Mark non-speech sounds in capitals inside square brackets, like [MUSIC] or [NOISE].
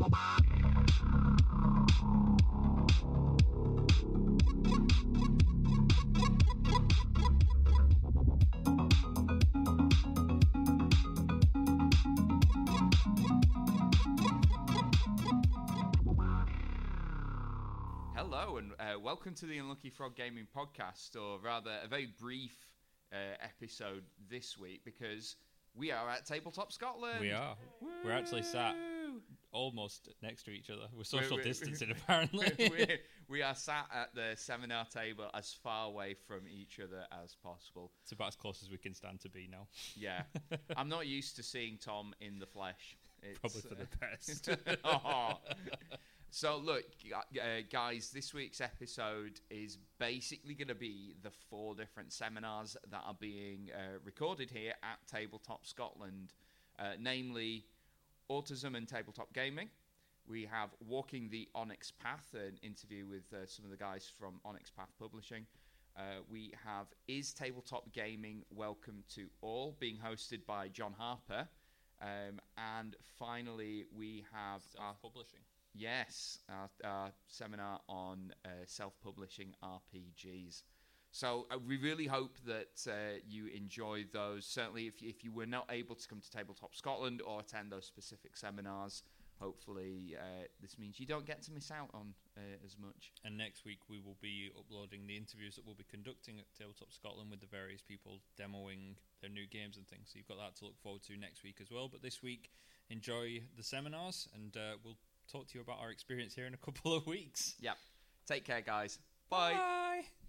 Hello and uh, welcome to the Unlucky Frog Gaming Podcast, or rather, a very brief uh, episode this week because we are at Tabletop Scotland. We are. We're actually sat almost next to each other. We're social We're- [LAUGHS] [LAUGHS] we're- distancing, apparently. we, we are sat at the seminar table as far away from each other as possible. it's about as close as we can stand to be now. Yeah, [LAUGHS] I'm not used to seeing Tom in the flesh. It's, Probably for the best. Oh. So look, uh, guys, this week's episode is basically going to be the four different seminars that are being uh, recorded here at Tabletop Scotland, uh, namely autism and tabletop gaming. We have Walking the Onyx Path, an interview with uh, some of the guys from Onyx Path Publishing. Uh, we have Is Tabletop Gaming Welcome to All, being hosted by John Harper. Um, and finally, we have Self-publishing. yes, our, our seminar on uh, self-publishing RPGs. So uh, we really hope that uh, you enjoy those. Certainly, if you, if you were not able to come to Tabletop Scotland or attend those specific seminars, hopefully uh, this means you don't get to miss out on uh, as much. And next week we will be uploading the interviews that we'll be conducting at Tabletop Scotland with the various people demoing their new games and things. So you've got that to look forward to next week as well. But this week, enjoy the seminars, and uh, we'll talk to you about our experience here in a couple of [LAUGHS] weeks. Yep. Take care, guys. Bye. Bye.